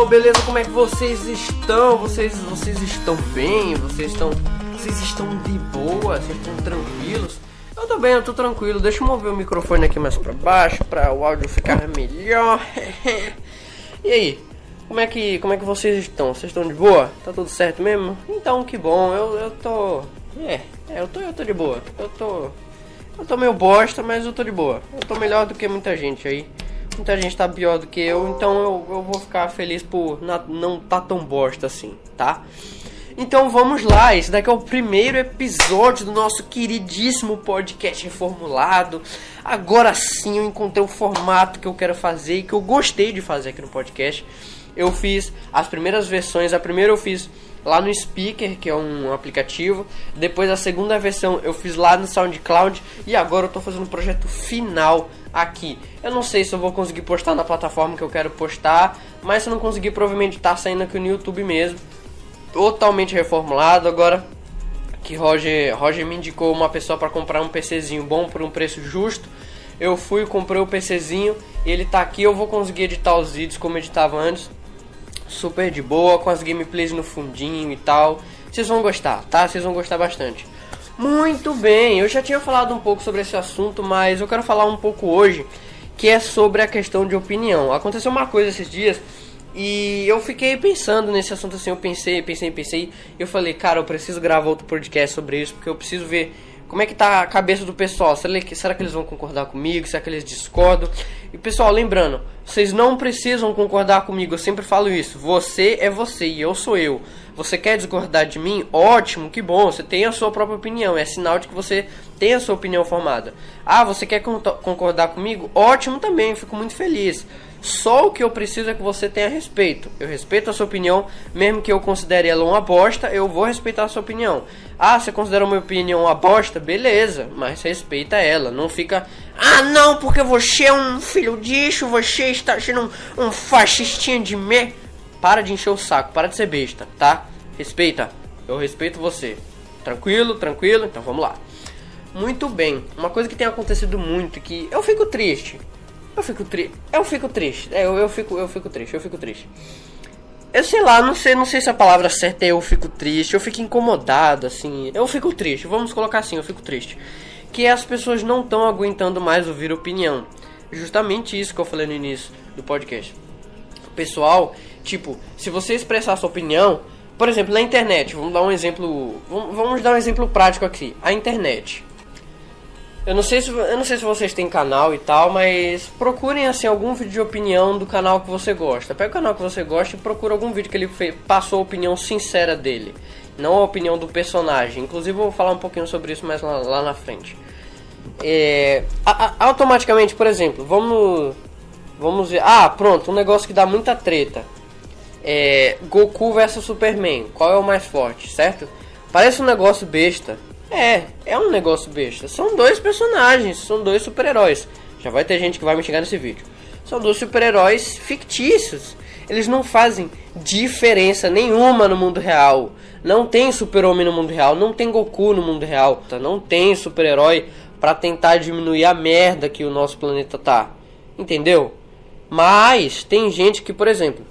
pessoal, beleza? Como é que vocês estão? Vocês, vocês estão bem? Vocês estão, vocês estão de boa? Vocês estão tranquilos? Eu tô bem, eu tô tranquilo. Deixa eu mover o microfone aqui mais pra baixo para o áudio ficar melhor. e aí? Como é que, como é que vocês estão? Vocês estão de boa? Tá tudo certo mesmo? Então, que bom. Eu, eu tô, é, é, eu tô, eu tô de boa. Eu tô, eu tô meio bosta, mas eu tô de boa. Eu tô melhor do que muita gente aí. Muita gente tá pior do que eu, então eu, eu vou ficar feliz por na, não tá tão bosta assim, tá? Então vamos lá, esse daqui é o primeiro episódio do nosso queridíssimo podcast reformulado. Agora sim eu encontrei o formato que eu quero fazer e que eu gostei de fazer aqui no podcast. Eu fiz as primeiras versões, a primeira eu fiz lá no Speaker, que é um aplicativo. Depois a segunda versão eu fiz lá no SoundCloud e agora eu tô fazendo o projeto final aqui. Eu não sei se eu vou conseguir postar na plataforma que eu quero postar, mas se eu não conseguir, provavelmente tá saindo aqui no YouTube mesmo. Totalmente reformulado agora que Roger, Roger me indicou uma pessoa para comprar um PCzinho bom por um preço justo. Eu fui, comprei o PCzinho, ele tá aqui, eu vou conseguir editar os vídeos como editava antes. Super de boa, com as gameplays no fundinho e tal. Vocês vão gostar, tá? Vocês vão gostar bastante. Muito bem, eu já tinha falado um pouco sobre esse assunto, mas eu quero falar um pouco hoje, que é sobre a questão de opinião. Aconteceu uma coisa esses dias e eu fiquei pensando nesse assunto assim, eu pensei, pensei, pensei, eu falei, cara, eu preciso gravar outro podcast sobre isso, porque eu preciso ver como é que tá a cabeça do pessoal? Será que, eles vão concordar comigo? Será que eles discordam? E pessoal, lembrando, vocês não precisam concordar comigo, eu sempre falo isso. Você é você e eu sou eu. Você quer discordar de mim? Ótimo, que bom, você tem a sua própria opinião, é sinal de que você tem a sua opinião formada. Ah, você quer concordar comigo? Ótimo também, fico muito feliz. Só o que eu preciso é que você tenha respeito. Eu respeito a sua opinião, mesmo que eu considere ela uma bosta, eu vou respeitar a sua opinião. Ah, você considera a minha opinião uma bosta? Beleza, mas respeita ela. Não fica, ah não, porque você é um filho disso, você está sendo um, um fascistinha de me. Para de encher o saco, para de ser besta, tá? Respeita. Eu respeito você. Tranquilo, tranquilo? Então vamos lá. Muito bem. Uma coisa que tem acontecido muito que eu fico triste. Eu fico triste. Eu fico triste. É, eu, eu fico, eu fico triste. Eu fico triste. Eu sei lá, não sei, não sei se a palavra certa é eu fico triste, eu fico incomodado, assim. Eu fico triste, vamos colocar assim, eu fico triste. Que as pessoas não estão aguentando mais ouvir opinião. Justamente isso que eu falei no início do podcast. Pessoal, tipo, se você expressar sua opinião, por exemplo, na internet, vamos dar um exemplo. Vamos dar um exemplo prático aqui. A internet. Eu não sei se eu não sei se vocês têm canal e tal, mas procurem assim algum vídeo de opinião do canal que você gosta. Pega o canal que você gosta e procura algum vídeo que ele fez, passou a opinião sincera dele, não a opinião do personagem. Inclusive eu vou falar um pouquinho sobre isso mais lá, lá na frente. É, a, a, automaticamente, por exemplo, vamos vamos ver. Ah, pronto, um negócio que dá muita treta. É, Goku versus Superman. Qual é o mais forte, certo? Parece um negócio besta é, é um negócio besta. São dois personagens, são dois super-heróis. Já vai ter gente que vai me xingar nesse vídeo. São dois super-heróis fictícios. Eles não fazem diferença nenhuma no mundo real. Não tem super-homem no mundo real, não tem Goku no mundo real. Tá? Não tem super-herói para tentar diminuir a merda que o nosso planeta tá. Entendeu? Mas tem gente que, por exemplo,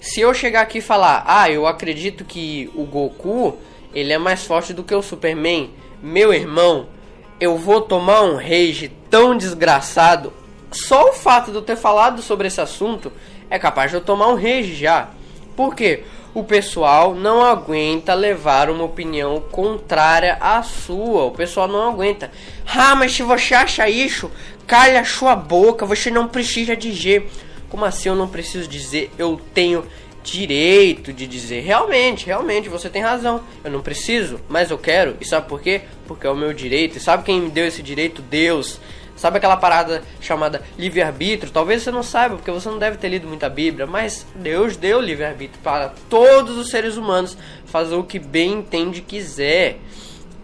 se eu chegar aqui e falar: "Ah, eu acredito que o Goku ele é mais forte do que o Superman. Meu irmão, eu vou tomar um rage tão desgraçado. Só o fato de eu ter falado sobre esse assunto é capaz de eu tomar um rage já. Por quê? O pessoal não aguenta levar uma opinião contrária à sua. O pessoal não aguenta. Ah, mas se você acha isso, calha a sua boca, você não precisa dizer. Como assim eu não preciso dizer? Eu tenho direito de dizer realmente, realmente você tem razão. Eu não preciso, mas eu quero. E sabe por quê? Porque é o meu direito. E sabe quem me deu esse direito? Deus. Sabe aquela parada chamada livre-arbítrio? Talvez você não saiba, porque você não deve ter lido muita Bíblia, mas Deus deu livre-arbítrio para todos os seres humanos fazer o que bem entende quiser.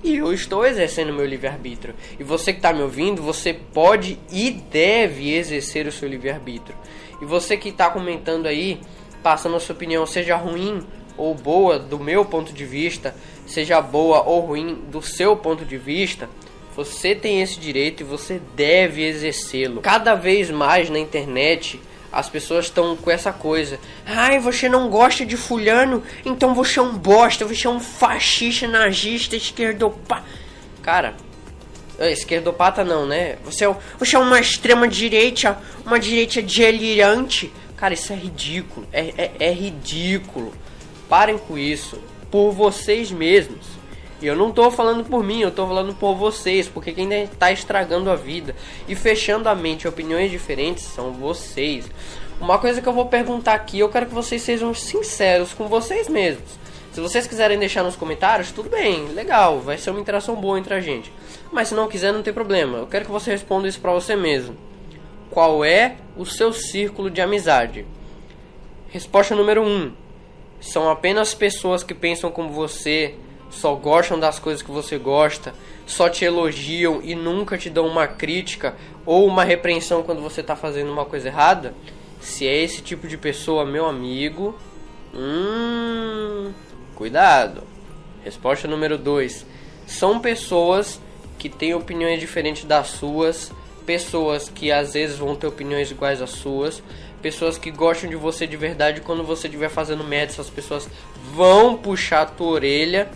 E eu estou exercendo meu livre-arbítrio. E você que está me ouvindo, você pode e deve exercer o seu livre-arbítrio. E você que está comentando aí, passando a sua opinião, seja ruim ou boa do meu ponto de vista, seja boa ou ruim do seu ponto de vista, você tem esse direito e você deve exercê-lo. Cada vez mais na internet as pessoas estão com essa coisa. Ai, você não gosta de fulano, então você é um bosta, você é um fascista, nazista, esquerdopata. Cara, é, esquerdopata não, né? Você é, você é uma extrema direita, uma direita delirante. Cara, isso é ridículo. É, é, é ridículo. Parem com isso. Por vocês mesmos. E eu não tô falando por mim, eu tô falando por vocês, porque quem está estragando a vida e fechando a mente opiniões diferentes são vocês. Uma coisa que eu vou perguntar aqui, eu quero que vocês sejam sinceros com vocês mesmos. Se vocês quiserem deixar nos comentários, tudo bem, legal, vai ser uma interação boa entre a gente. Mas se não quiser, não tem problema. Eu quero que você responda isso pra você mesmo. Qual é o seu círculo de amizade? Resposta número 1. Um, são apenas pessoas que pensam como você, só gostam das coisas que você gosta, só te elogiam e nunca te dão uma crítica ou uma repreensão quando você está fazendo uma coisa errada, se é esse tipo de pessoa, meu amigo, hum, cuidado. Resposta número 2. São pessoas que têm opiniões diferentes das suas, pessoas que às vezes vão ter opiniões iguais às suas, pessoas que gostam de você de verdade quando você estiver fazendo merda, essas pessoas vão puxar a tua orelha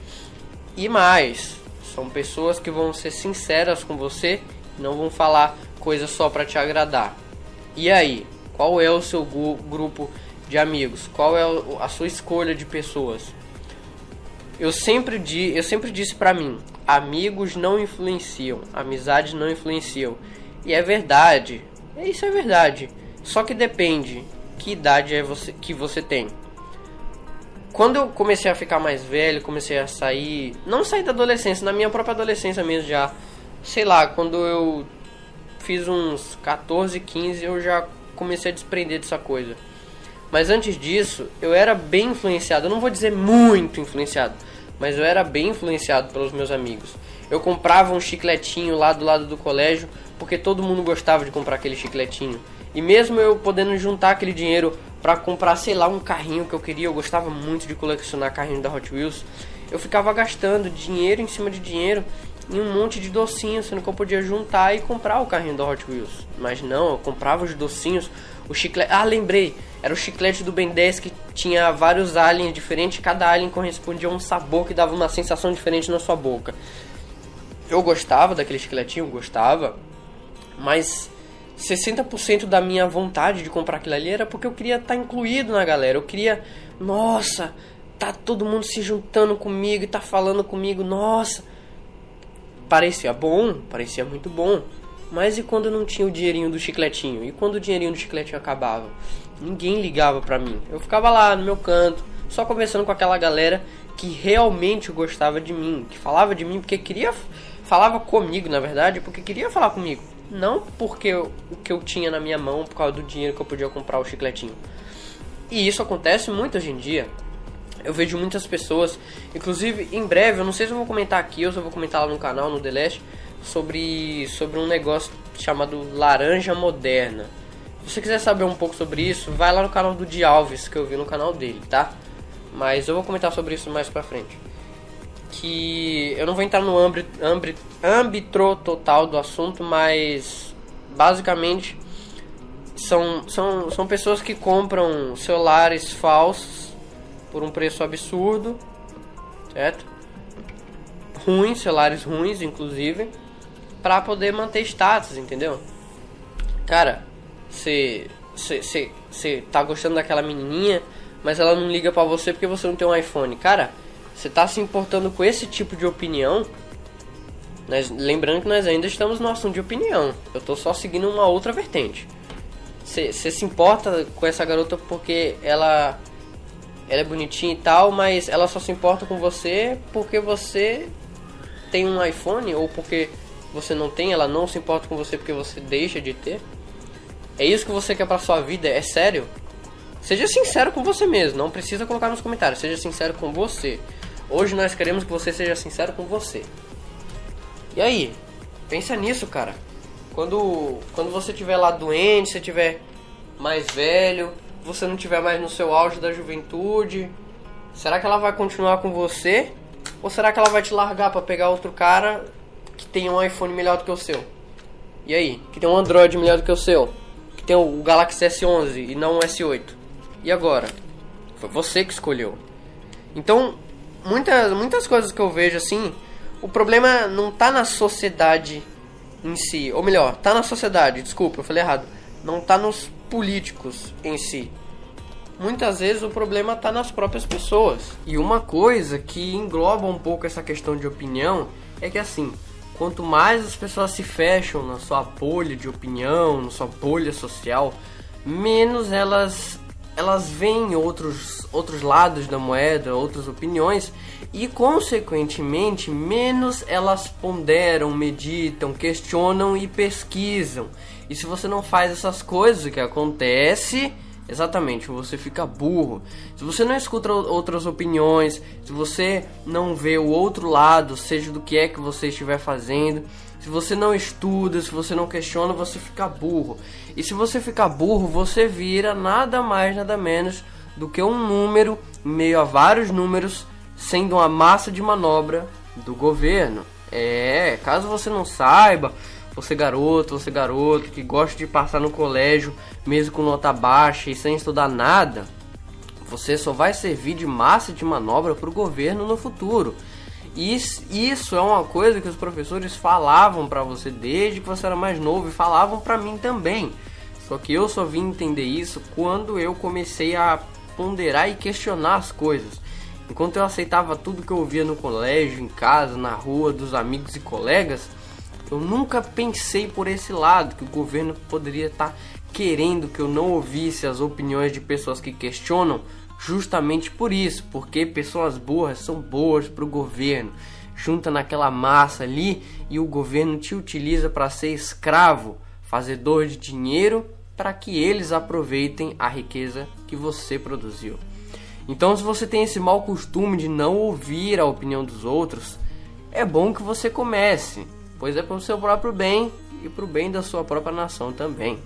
e mais, são pessoas que vão ser sinceras com você, não vão falar coisas só para te agradar. E aí, qual é o seu grupo de amigos? Qual é a sua escolha de pessoas? Eu sempre, di, eu sempre disse para mim, amigos não influenciam, amizades não influenciam. E é verdade. Isso é verdade. Só que depende que idade é você que você tem quando eu comecei a ficar mais velho, comecei a sair, não sair da adolescência, na minha própria adolescência mesmo já, sei lá, quando eu fiz uns 14, 15, eu já comecei a desprender dessa coisa. Mas antes disso, eu era bem influenciado, eu não vou dizer muito influenciado, mas eu era bem influenciado pelos meus amigos. Eu comprava um chicletinho lá do lado do colégio, porque todo mundo gostava de comprar aquele chicletinho. E mesmo eu podendo juntar aquele dinheiro para comprar, sei lá, um carrinho que eu queria. Eu gostava muito de colecionar carrinhos da Hot Wheels. Eu ficava gastando dinheiro em cima de dinheiro em um monte de docinhos, sendo que eu podia juntar e comprar o carrinho da Hot Wheels. Mas não, eu comprava os docinhos, o chiclete. Ah, lembrei! Era o chiclete do Ben 10 que tinha vários aliens diferentes, cada alien correspondia a um sabor que dava uma sensação diferente na sua boca. Eu gostava daquele chicletinho, gostava, mas 60% da minha vontade de comprar aquilo ali era porque eu queria estar tá incluído na galera. Eu queria, nossa, tá todo mundo se juntando comigo e tá falando comigo, nossa. Parecia bom, parecia muito bom. Mas e quando não tinha o dinheirinho do chicletinho? E quando o dinheirinho do chicletinho acabava? Ninguém ligava pra mim. Eu ficava lá no meu canto, só conversando com aquela galera que realmente gostava de mim, que falava de mim porque queria falava comigo, na verdade, porque queria falar comigo. Não porque o que eu tinha na minha mão por causa do dinheiro que eu podia comprar o chicletinho. E isso acontece muito hoje em dia. Eu vejo muitas pessoas, inclusive em breve, eu não sei se eu vou comentar aqui ou se eu vou comentar lá no canal, no The Last, sobre, sobre um negócio chamado Laranja Moderna. Se você quiser saber um pouco sobre isso, vai lá no canal do Di Alves, que eu vi no canal dele, tá? Mas eu vou comentar sobre isso mais pra frente que eu não vou entrar no âmbito, âmbito, total do assunto, mas basicamente são, são, são pessoas que compram celulares falsos por um preço absurdo, certo? Ruins, celulares ruins, inclusive, para poder manter status, entendeu? Cara, você tá gostando daquela menininha, mas ela não liga para você porque você não tem um iPhone. Cara, você está se importando com esse tipo de opinião, nós, lembrando que nós ainda estamos no assunto de opinião. Eu estou só seguindo uma outra vertente. Você se importa com essa garota porque ela, ela é bonitinha e tal, mas ela só se importa com você porque você tem um iPhone ou porque você não tem, ela não se importa com você porque você deixa de ter? É isso que você quer para sua vida? É sério? Seja sincero com você mesmo, não precisa colocar nos comentários, seja sincero com você. Hoje nós queremos que você seja sincero com você. E aí? Pensa nisso, cara. Quando, quando você estiver lá doente, você estiver mais velho, você não estiver mais no seu auge da juventude, será que ela vai continuar com você? Ou será que ela vai te largar para pegar outro cara que tem um iPhone melhor do que o seu? E aí? Que tem um Android melhor do que o seu? que tem o Galaxy S11 e não o S8. E agora? Foi você que escolheu. Então, muitas, muitas coisas que eu vejo assim, o problema não tá na sociedade em si, ou melhor, tá na sociedade, desculpa, eu falei errado. Não tá nos políticos em si. Muitas vezes o problema tá nas próprias pessoas. E uma coisa que engloba um pouco essa questão de opinião é que assim, quanto mais as pessoas se fecham na sua bolha de opinião, na sua bolha social, menos elas elas veem outros, outros lados da moeda, outras opiniões e, consequentemente, menos elas ponderam, meditam, questionam e pesquisam. E se você não faz essas coisas, o que acontece? Exatamente, você fica burro. Se você não escuta outras opiniões, se você não vê o outro lado, seja do que é que você estiver fazendo, se você não estuda, se você não questiona, você fica burro. E se você ficar burro, você vira nada mais, nada menos do que um número meio a vários números, sendo uma massa de manobra do governo. É, caso você não saiba, você garoto, você garoto que gosta de passar no colégio mesmo com nota baixa e sem estudar nada, você só vai servir de massa de manobra para o governo no futuro. Isso, isso é uma coisa que os professores falavam para você desde que você era mais novo e falavam para mim também. Só que eu só vim entender isso quando eu comecei a ponderar e questionar as coisas. Enquanto eu aceitava tudo que eu ouvia no colégio, em casa, na rua, dos amigos e colegas, eu nunca pensei por esse lado que o governo poderia estar tá querendo que eu não ouvisse as opiniões de pessoas que questionam justamente por isso, porque pessoas burras são boas para o governo. Junta naquela massa ali e o governo te utiliza para ser escravo, fazedor de dinheiro, para que eles aproveitem a riqueza que você produziu. Então, se você tem esse mau costume de não ouvir a opinião dos outros, é bom que você comece, pois é para o seu próprio bem e para o bem da sua própria nação também.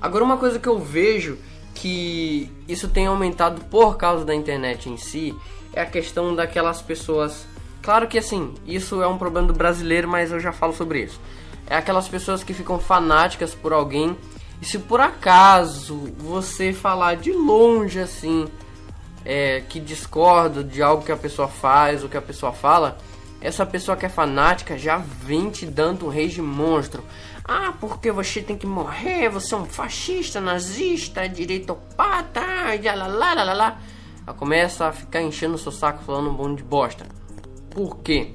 Agora, uma coisa que eu vejo que isso tem aumentado por causa da internet em si é a questão daquelas pessoas. Claro que assim, isso é um problema do brasileiro, mas eu já falo sobre isso. É aquelas pessoas que ficam fanáticas por alguém e se por acaso você falar de longe assim, é, que discorda de algo que a pessoa faz ou que a pessoa fala, essa pessoa que é fanática já vem te dando um rei de monstro. Ah, porque você tem que morrer, você é um fascista, nazista, direitopata, e lá, lá, lá, lá. Ela começa a ficar enchendo o seu saco falando um monte de bosta. Por quê?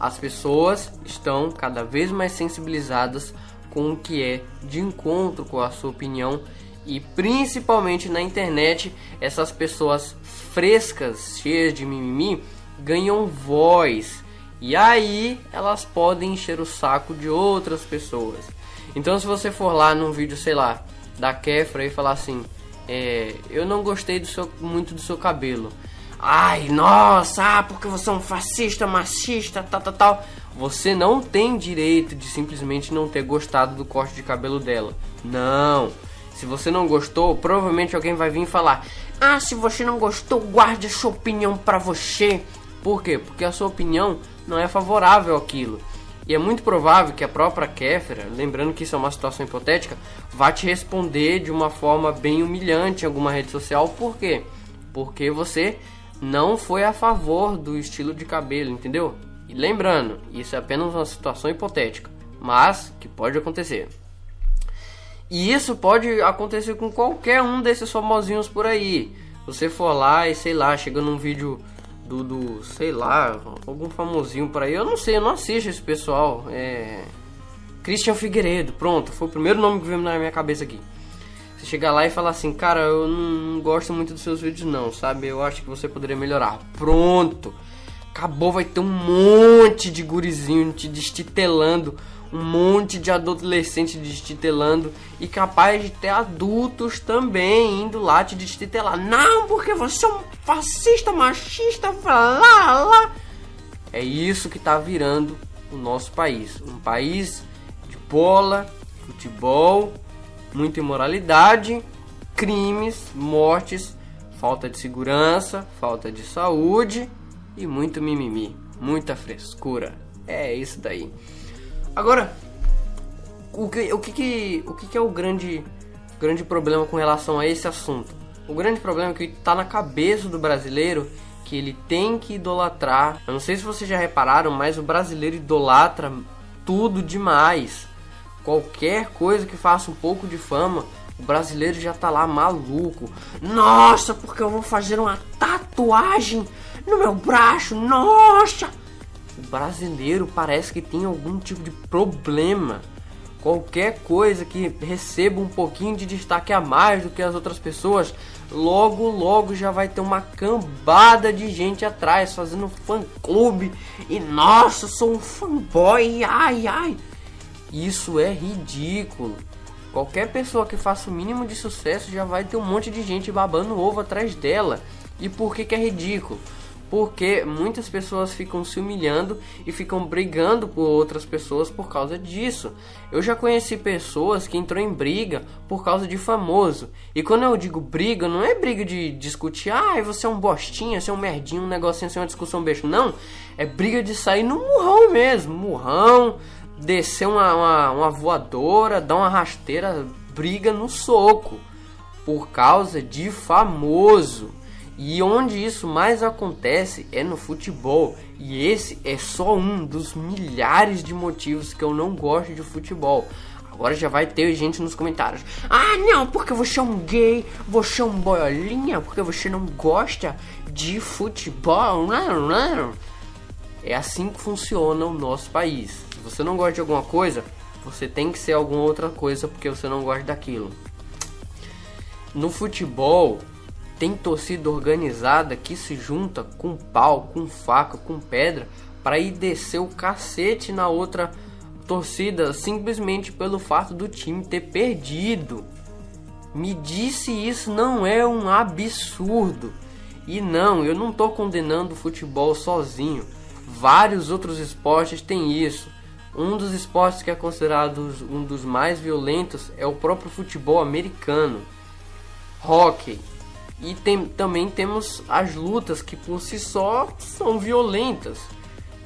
As pessoas estão cada vez mais sensibilizadas com o que é de encontro com a sua opinião e principalmente na internet essas pessoas frescas, cheias de mimimi, ganham voz e aí elas podem encher o saco de outras pessoas. Então se você for lá num vídeo, sei lá, da Kefra e falar assim, é, eu não gostei do seu, muito do seu cabelo. Ai, nossa, ah, porque você é um fascista, machista, tal, tal, tal. Você não tem direito de simplesmente não ter gostado do corte de cabelo dela. Não. Se você não gostou, provavelmente alguém vai vir falar: Ah, se você não gostou, guarde a sua opinião para você. Por quê? Porque a sua opinião não é favorável àquilo. E é muito provável que a própria Kéfera, lembrando que isso é uma situação hipotética, vá te responder de uma forma bem humilhante em alguma rede social. Por quê? Porque você não foi a favor do estilo de cabelo, entendeu? E lembrando, isso é apenas uma situação hipotética, mas que pode acontecer. E isso pode acontecer com qualquer um desses famosinhos por aí. Você for lá e sei lá, chega num vídeo do, do, sei lá, algum famosinho por aí. Eu não sei, eu não assisto esse pessoal. É. Christian Figueiredo, pronto, foi o primeiro nome que veio na minha cabeça aqui. Você chegar lá e falar assim, cara, eu não gosto muito dos seus vídeos não, sabe? Eu acho que você poderia melhorar. Pronto! Acabou, vai ter um monte de gurizinho te destitelando um monte de adolescente destitelando e capaz de ter adultos também indo lá te destitelar. Não, porque você é um fascista, machista, lá, lá. É isso que tá virando o nosso país. Um país de bola, futebol, muita imoralidade, crimes, mortes, falta de segurança, falta de saúde e muito mimimi, muita frescura. É isso daí. Agora, o que, o que, que, o que, que é o grande, grande problema com relação a esse assunto? O grande problema é que está na cabeça do brasileiro que ele tem que idolatrar. Eu não sei se vocês já repararam, mas o brasileiro idolatra tudo demais. Qualquer coisa que faça um pouco de fama, o brasileiro já tá lá maluco. Nossa, porque eu vou fazer uma tatuagem no meu braço. Nossa! O brasileiro parece que tem algum tipo de problema. Qualquer coisa que receba um pouquinho de destaque a mais do que as outras pessoas, logo logo já vai ter uma cambada de gente atrás fazendo fã clube e nossa, sou um fanboy, ai ai. Isso é ridículo. Qualquer pessoa que faça o mínimo de sucesso já vai ter um monte de gente babando ovo atrás dela. E por que, que é ridículo? Porque muitas pessoas ficam se humilhando e ficam brigando por outras pessoas por causa disso. Eu já conheci pessoas que entrou em briga por causa de famoso. E quando eu digo briga, não é briga de discutir, ah, você é um bostinha, você é um merdinho, um negocinho, assim, uma discussão beijo. Não, é briga de sair no murrão mesmo. Murrão, descer uma, uma, uma voadora, dar uma rasteira, briga no soco. Por causa de famoso. E onde isso mais acontece é no futebol. E esse é só um dos milhares de motivos que eu não gosto de futebol. Agora já vai ter gente nos comentários. Ah, não, porque você é um gay, você é um boiolinha, porque você não gosta de futebol. É assim que funciona o nosso país. Se você não gosta de alguma coisa, você tem que ser alguma outra coisa porque você não gosta daquilo. No futebol, tem torcida organizada que se junta com pau, com faca, com pedra para ir descer o cacete na outra torcida simplesmente pelo fato do time ter perdido. Me disse isso não é um absurdo. E não, eu não estou condenando o futebol sozinho. Vários outros esportes têm isso. Um dos esportes que é considerado um dos mais violentos é o próprio futebol americano. Hockey, e tem, também temos as lutas que por si só são violentas.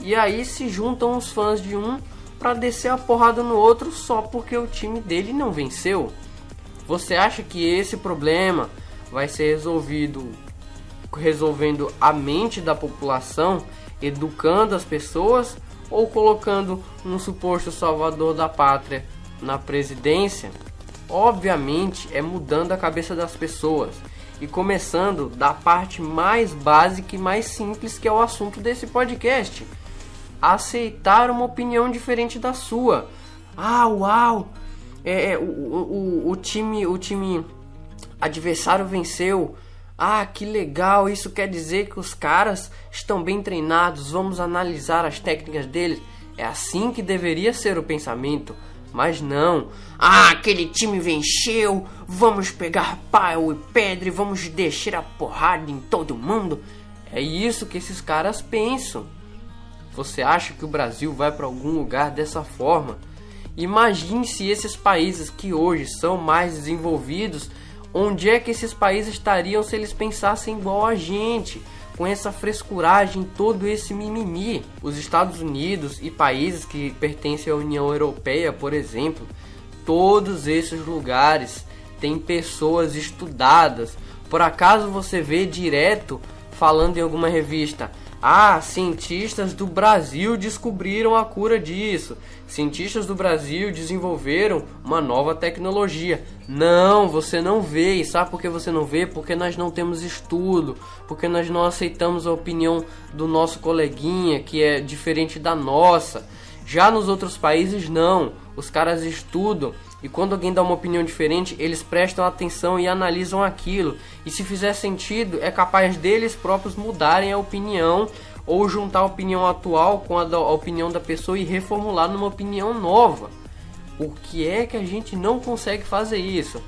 E aí se juntam os fãs de um para descer a porrada no outro só porque o time dele não venceu. Você acha que esse problema vai ser resolvido resolvendo a mente da população, educando as pessoas ou colocando um suposto salvador da pátria na presidência? Obviamente é mudando a cabeça das pessoas e começando da parte mais básica e mais simples que é o assunto desse podcast. Aceitar uma opinião diferente da sua. Ah, uau! É, é o, o, o, time, o time adversário venceu. Ah, que legal! Isso quer dizer que os caras estão bem treinados. Vamos analisar as técnicas deles. É assim que deveria ser o pensamento. Mas não. Ah, aquele time venceu. Vamos pegar pau e pedra e vamos deixar a porrada em todo mundo. É isso que esses caras pensam. Você acha que o Brasil vai para algum lugar dessa forma? Imagine se esses países que hoje são mais desenvolvidos, onde é que esses países estariam se eles pensassem igual a gente? Com essa frescuragem, todo esse mimimi. Os Estados Unidos e países que pertencem à União Europeia, por exemplo, todos esses lugares têm pessoas estudadas. Por acaso você vê direto falando em alguma revista: ah, cientistas do Brasil descobriram a cura disso. Cientistas do Brasil desenvolveram uma nova tecnologia. Não, você não vê. E sabe por que você não vê? Porque nós não temos estudo. Porque nós não aceitamos a opinião do nosso coleguinha, que é diferente da nossa. Já nos outros países, não. Os caras estudam e quando alguém dá uma opinião diferente, eles prestam atenção e analisam aquilo. E se fizer sentido, é capaz deles próprios mudarem a opinião ou juntar a opinião atual com a, da, a opinião da pessoa e reformular numa opinião nova. O que é que a gente não consegue fazer isso?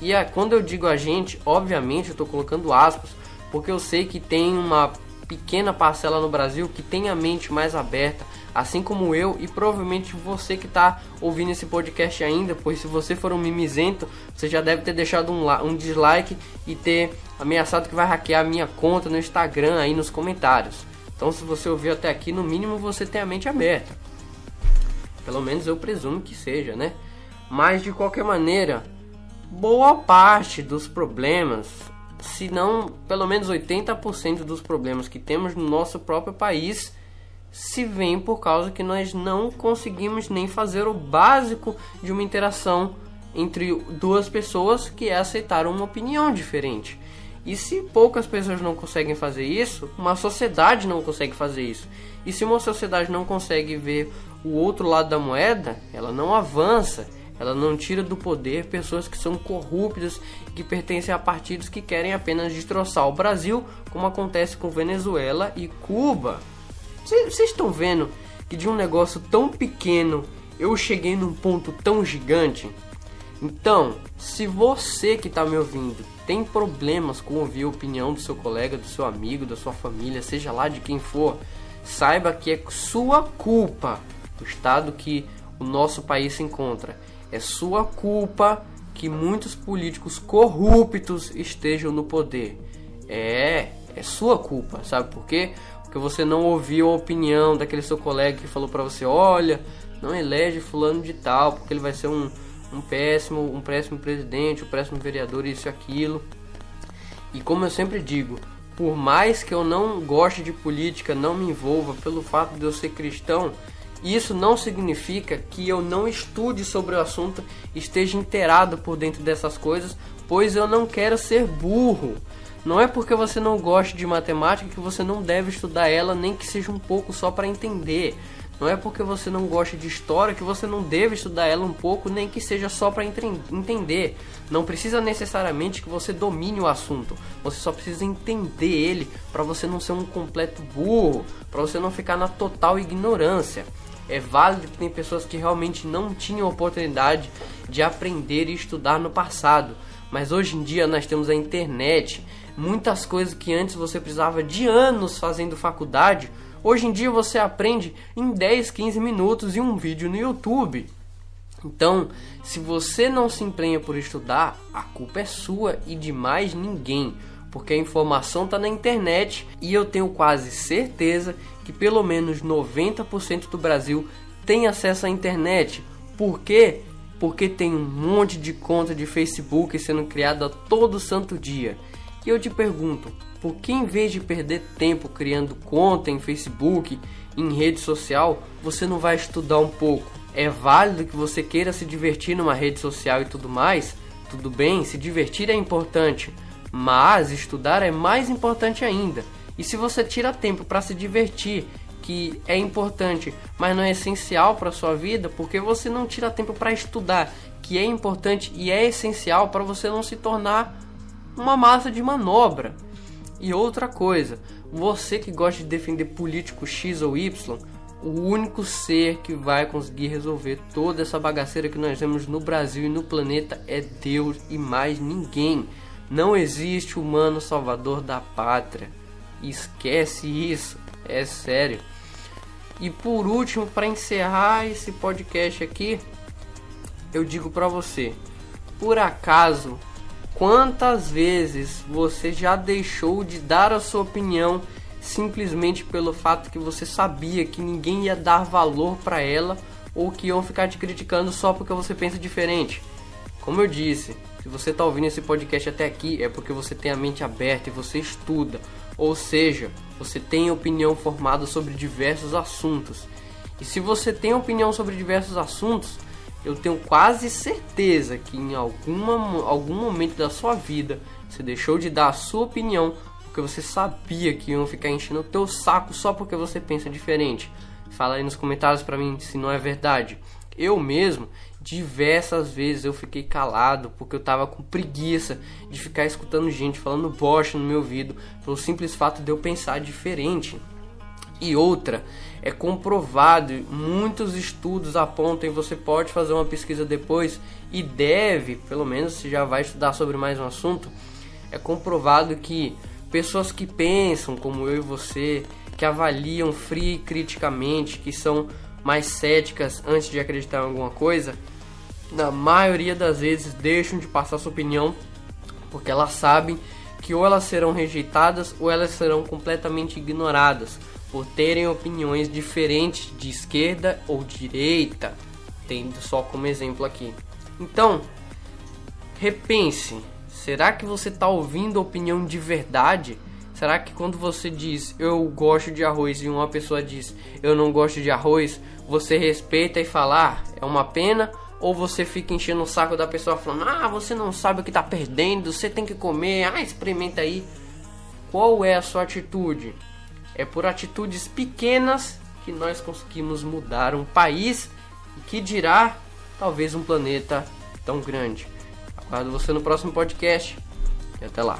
E a, quando eu digo a gente, obviamente eu estou colocando aspas, porque eu sei que tem uma pequena parcela no Brasil que tem a mente mais aberta assim como eu e provavelmente você que está ouvindo esse podcast ainda, pois se você for um mimizento, você já deve ter deixado um, um dislike e ter ameaçado que vai hackear a minha conta no Instagram aí nos comentários. Então, se você ouviu até aqui, no mínimo você tem a mente aberta. Pelo menos eu presumo que seja, né? Mas de qualquer maneira, boa parte dos problemas, se não pelo menos 80% dos problemas que temos no nosso próprio país, se vem por causa que nós não conseguimos nem fazer o básico de uma interação entre duas pessoas que é aceitar uma opinião diferente. E se poucas pessoas não conseguem fazer isso, uma sociedade não consegue fazer isso. E se uma sociedade não consegue ver o outro lado da moeda, ela não avança, ela não tira do poder pessoas que são corruptas, que pertencem a partidos que querem apenas destroçar o Brasil, como acontece com Venezuela e Cuba. Vocês estão vendo que de um negócio tão pequeno eu cheguei num ponto tão gigante? Então, se você que está me ouvindo tem problemas com ouvir a opinião do seu colega, do seu amigo, da sua família, seja lá de quem for, saiba que é sua culpa o estado que o nosso país se encontra. É sua culpa que muitos políticos corruptos estejam no poder. É, é sua culpa, sabe por quê? Porque você não ouviu a opinião daquele seu colega que falou para você, olha, não elege fulano de tal, porque ele vai ser um, um péssimo, um péssimo presidente, um péssimo vereador, isso e aquilo. E como eu sempre digo, por mais que eu não goste de política, não me envolva pelo fato de eu ser cristão, isso não significa que eu não estude sobre o assunto, esteja inteirado por dentro dessas coisas, pois eu não quero ser burro. Não é porque você não gosta de matemática que você não deve estudar ela, nem que seja um pouco só para entender. Não é porque você não gosta de história que você não deve estudar ela um pouco, nem que seja só para entender. Não precisa necessariamente que você domine o assunto. Você só precisa entender ele para você não ser um completo burro, para você não ficar na total ignorância. É válido que tem pessoas que realmente não tinham oportunidade de aprender e estudar no passado, mas hoje em dia nós temos a internet, muitas coisas que antes você precisava de anos fazendo faculdade, hoje em dia você aprende em 10, 15 minutos em um vídeo no YouTube. Então, se você não se empenha por estudar, a culpa é sua e de mais ninguém, porque a informação está na internet e eu tenho quase certeza que pelo menos 90% do Brasil tem acesso à internet. Por quê? Porque tem um monte de conta de Facebook sendo criada todo santo dia. E eu te pergunto, por que em vez de perder tempo criando conta em Facebook, em rede social, você não vai estudar um pouco? É válido que você queira se divertir numa rede social e tudo mais? Tudo bem, se divertir é importante, mas estudar é mais importante ainda. E se você tira tempo para se divertir, que é importante, mas não é essencial para sua vida, porque você não tira tempo para estudar, que é importante e é essencial para você não se tornar uma massa de manobra. E outra coisa, você que gosta de defender político X ou Y, o único ser que vai conseguir resolver toda essa bagaceira que nós temos no Brasil e no planeta é Deus e mais ninguém. Não existe humano salvador da pátria. Esquece isso, é sério. E por último, para encerrar esse podcast aqui, eu digo para você: por acaso, quantas vezes você já deixou de dar a sua opinião simplesmente pelo fato que você sabia que ninguém ia dar valor para ela ou que iam ficar te criticando só porque você pensa diferente? Como eu disse, se você está ouvindo esse podcast até aqui é porque você tem a mente aberta e você estuda. Ou seja, você tem opinião formada sobre diversos assuntos. E se você tem opinião sobre diversos assuntos, eu tenho quase certeza que em alguma, algum momento da sua vida você deixou de dar a sua opinião porque você sabia que iam ficar enchendo o teu saco só porque você pensa diferente. Fala aí nos comentários para mim se não é verdade. Eu mesmo Diversas vezes eu fiquei calado porque eu tava com preguiça de ficar escutando gente falando bosta no meu ouvido pelo simples fato de eu pensar diferente. E outra, é comprovado, muitos estudos apontam, e você pode fazer uma pesquisa depois e deve, pelo menos se já vai estudar sobre mais um assunto, é comprovado que pessoas que pensam como eu e você, que avaliam frio e criticamente, que são mais céticas antes de acreditar em alguma coisa, na maioria das vezes deixam de passar sua opinião porque elas sabem que ou elas serão rejeitadas ou elas serão completamente ignoradas por terem opiniões diferentes de esquerda ou direita, tendo só como exemplo aqui. Então, repense. Será que você está ouvindo opinião de verdade? Será que quando você diz eu gosto de arroz e uma pessoa diz eu não gosto de arroz, você respeita e fala ah, é uma pena? Ou você fica enchendo o saco da pessoa falando ah, você não sabe o que está perdendo, você tem que comer, ah, experimenta aí. Qual é a sua atitude? É por atitudes pequenas que nós conseguimos mudar um país e que dirá talvez um planeta tão grande. Aguardo você no próximo podcast e até lá.